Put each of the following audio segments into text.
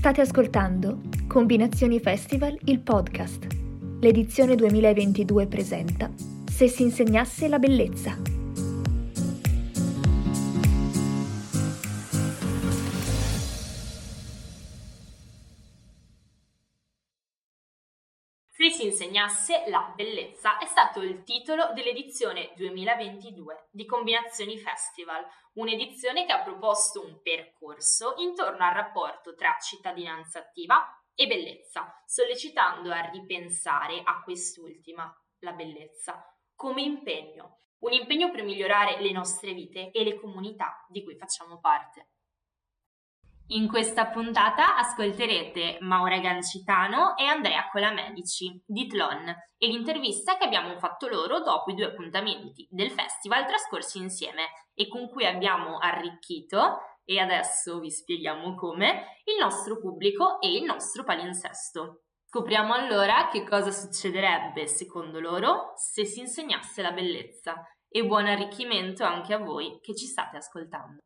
State ascoltando Combinazioni Festival, il podcast. L'edizione 2022 presenta Se si insegnasse la bellezza. Se si insegnasse la bellezza è stato il titolo dell'edizione 2022 di Combinazioni Festival, un'edizione che ha proposto un percorso intorno al rapporto tra cittadinanza attiva e bellezza, sollecitando a ripensare a quest'ultima, la bellezza, come impegno, un impegno per migliorare le nostre vite e le comunità di cui facciamo parte. In questa puntata ascolterete Maura Gancitano e Andrea Colamedici di Tlon e l'intervista che abbiamo fatto loro dopo i due appuntamenti del festival trascorsi insieme e con cui abbiamo arricchito, e adesso vi spieghiamo come, il nostro pubblico e il nostro palinsesto. Scopriamo allora che cosa succederebbe, secondo loro, se si insegnasse la bellezza e buon arricchimento anche a voi che ci state ascoltando.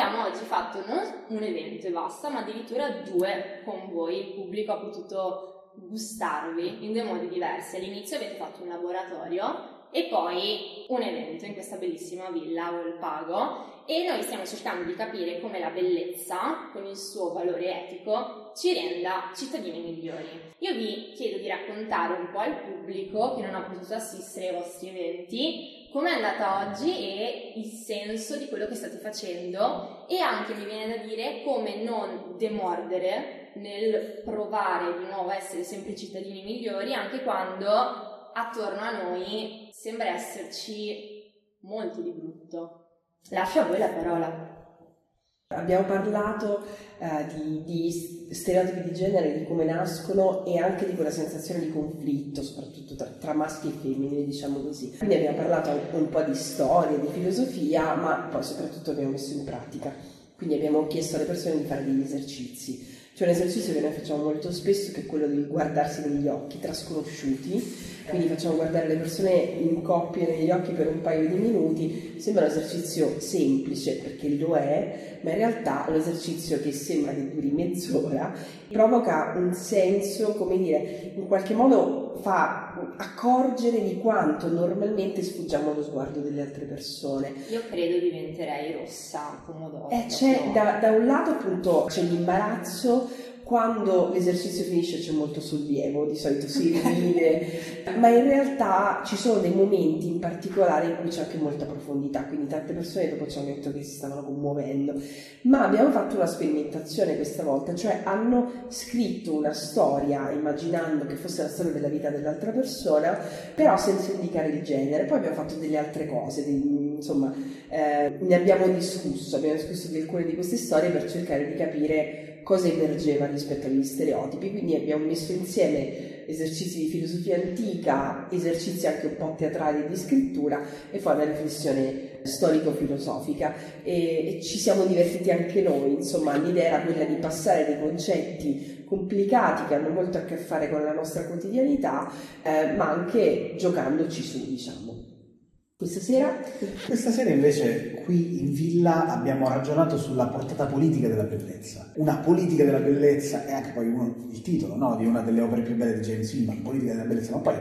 Abbiamo oggi fatto non un evento e basta, ma addirittura due con voi. Il pubblico ha potuto gustarvi in due modi diversi. All'inizio avete fatto un laboratorio e poi un evento in questa bellissima villa Volpago e noi stiamo cercando di capire come la bellezza, con il suo valore etico, ci renda cittadini migliori. Io vi chiedo di raccontare un po' al pubblico che non ha potuto assistere ai vostri eventi come è andata oggi e il senso di quello che state facendo e anche mi viene da dire come non demordere nel provare di nuovo a essere sempre cittadini migliori anche quando attorno a noi sembra esserci molto di brutto. Lascio a voi la parola. Abbiamo parlato eh, di, di, stereotipi di genere, di come nascono e anche di quella sensazione di conflitto, soprattutto tra, tra maschi e femmine, diciamo così. Quindi abbiamo parlato un po' di storia, di filosofia, ma poi soprattutto abbiamo messo in pratica. Quindi abbiamo chiesto alle persone di fare degli esercizi. C'è un esercizio che noi facciamo molto spesso che è quello di guardarsi negli occhi tra sconosciuti quindi facciamo guardare le persone in coppie negli occhi per un paio di minuti, sembra un esercizio semplice perché lo è, ma in realtà è un esercizio che sembra che duri mezz'ora, provoca un senso, come dire, in qualche modo fa accorgere di quanto normalmente sfuggiamo allo sguardo delle altre persone. Io credo diventerei rossa, pomodoro. Eh, c'è, da, da un lato appunto c'è l'imbarazzo, quando l'esercizio finisce c'è molto sollievo, di solito si ride, ma in realtà ci sono dei momenti in particolare in cui c'è anche molta profondità, quindi tante persone dopo ci hanno detto che si stavano commuovendo, ma abbiamo fatto una sperimentazione questa volta, cioè hanno scritto una storia immaginando che fosse la storia della vita dell'altra persona, però senza indicare il genere, poi abbiamo fatto delle altre cose, dei, insomma eh, ne abbiamo discusso, abbiamo discusso di alcune di queste storie per cercare di capire cosa emergeva rispetto agli stereotipi, quindi abbiamo messo insieme esercizi di filosofia antica, esercizi anche un po' teatrali di scrittura e poi una riflessione storico-filosofica e, e ci siamo divertiti anche noi, insomma l'idea era quella di passare dei concetti complicati che hanno molto a che fare con la nostra quotidianità, eh, ma anche giocandoci su, diciamo. Questa sera? Questa sera invece qui in villa abbiamo ragionato sulla portata politica della bellezza. Una politica della bellezza è anche poi uno, il titolo no? di una delle opere più belle di James Hillman, politica della bellezza, ma poi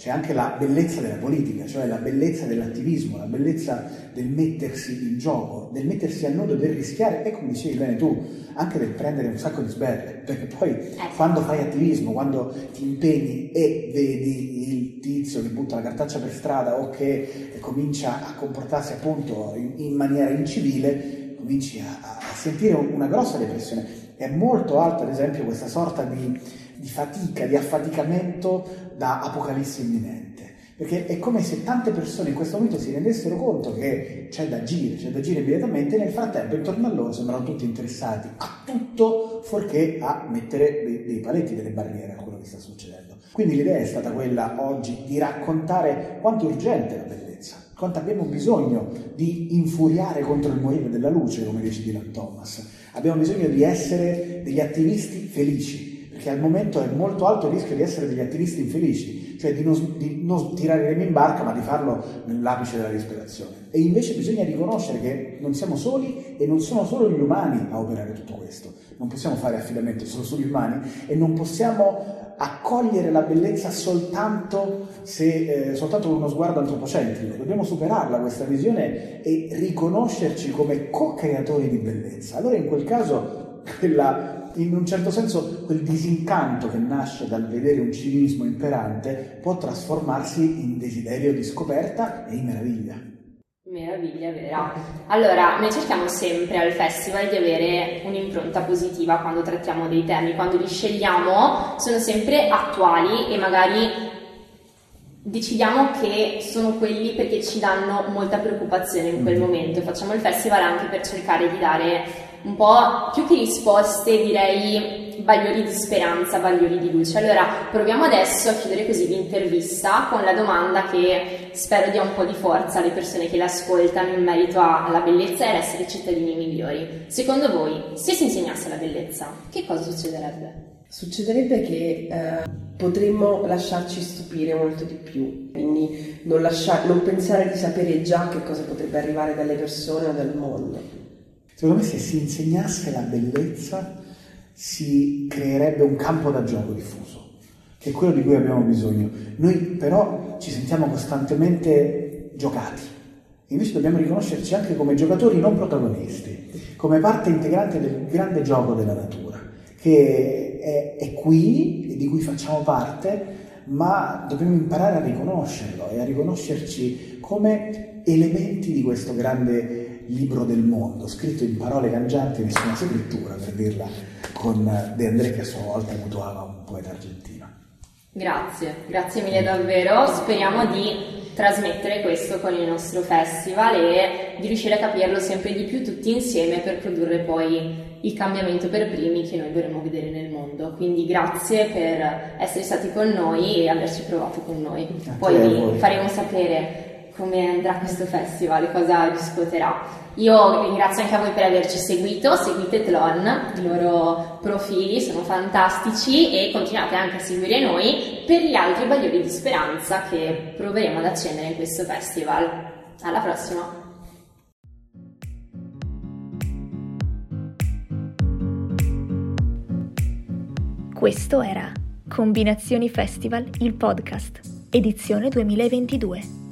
c'è anche la bellezza della politica, cioè la bellezza dell'attivismo, la bellezza del mettersi in gioco, del mettersi a nodo, del rischiare e come dicevi bene tu, anche del prendere un sacco di sberle, perché poi eh. quando fai attivismo, quando ti impegni e vedi il tizio che butta la cartaccia per strada o che comincia a comportarsi appunto in, in maniera incivile, cominci a, a sentire una grossa depressione. È molto alta ad esempio questa sorta di di fatica, di affaticamento da apocalisse imminente. Perché è come se tante persone in questo momento si rendessero conto che c'è da agire, c'è da agire immediatamente, e nel frattempo intorno a loro sembrano tutti interessati a tutto fuorché a mettere dei, dei paletti, delle barriere a quello che sta succedendo. Quindi l'idea è stata quella oggi di raccontare quanto urgente la bellezza, quanto abbiamo bisogno di infuriare contro il morire della luce, come dice Dylan Thomas. Abbiamo bisogno di essere degli attivisti felici, perché al momento è molto alto il rischio di essere degli attivisti infelici, cioè di non, di non tirare remi in barca ma di farlo nell'apice della disperazione. E invece bisogna riconoscere che non siamo soli e non sono solo gli umani a operare tutto questo. Non possiamo fare affidamento solo sugli umani e non possiamo accogliere la bellezza soltanto, se, eh, soltanto con uno sguardo antropocentrico. Dobbiamo superarla questa visione e riconoscerci come co-creatori di bellezza. Allora in quel caso quella, in un certo senso quel disincanto che nasce dal vedere un cinismo imperante può trasformarsi in desiderio di scoperta e in meraviglia. Meraviglia vera. Allora, noi cerchiamo sempre al festival di avere un'impronta positiva quando trattiamo dei temi, quando li scegliamo sono sempre attuali e magari decidiamo che sono quelli perché ci danno molta preoccupazione in quel mm. momento. Facciamo il festival anche per cercare di dare un po' più che risposte, direi bagliori di speranza, bagliori di luce. Allora proviamo adesso a chiudere così l'intervista con la domanda che spero dia un po' di forza alle persone che l'ascoltano in merito alla bellezza e all'essere cittadini migliori. Secondo voi, se si insegnasse la bellezza, che cosa succederebbe? Succederebbe che eh, potremmo lasciarci stupire molto di più, quindi non, lasciar, non pensare di sapere già che cosa potrebbe arrivare dalle persone o dal mondo. Secondo me se si insegnasse la bellezza si creerebbe un campo da gioco diffuso, che è quello di cui abbiamo bisogno. Noi però ci sentiamo costantemente giocati, invece dobbiamo riconoscerci anche come giocatori non protagonisti, come parte integrante del grande gioco della natura, che è, è qui e di cui facciamo parte, ma dobbiamo imparare a riconoscerlo e a riconoscerci come elementi di questo grande libro del mondo, scritto in parole cangianti, nessuna scrittura per dirla con De André che a sua volta mutuava un poeta argentino. Grazie, grazie mille davvero, speriamo di trasmettere questo con il nostro festival e di riuscire a capirlo sempre di più tutti insieme per produrre poi il cambiamento per primi che noi vorremmo vedere nel mondo. Quindi grazie per essere stati con noi e averci provato con noi. Poi vi faremo sapere come andrà questo festival, cosa riscuoterà. Io ringrazio anche a voi per averci seguito, seguite Tlon, i loro profili sono fantastici e continuate anche a seguire noi per gli altri bagliori di speranza che proveremo ad accendere in questo festival. Alla prossima! Questo era Combinazioni Festival, il podcast, edizione 2022.